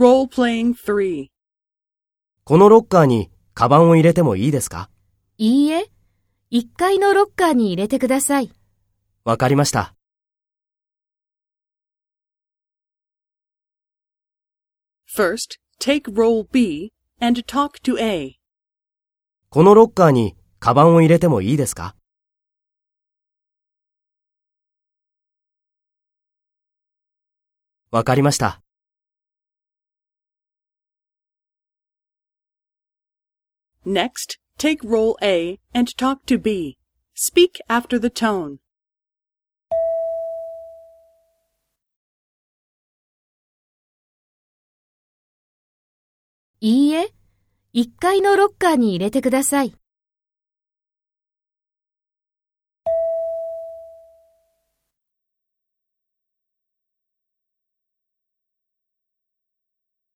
Role-playing 3. このロッカーにカバンを入れてもいいですか？いいえ、1階のロッカーに入れてください。わかりました。First, take role B and talk to A. このロッカーにカバンを入れてもいいですか？わかりました。Next, take role A and talk to B. Speak after the tone. いいえ、1階のロッカーに入れてください。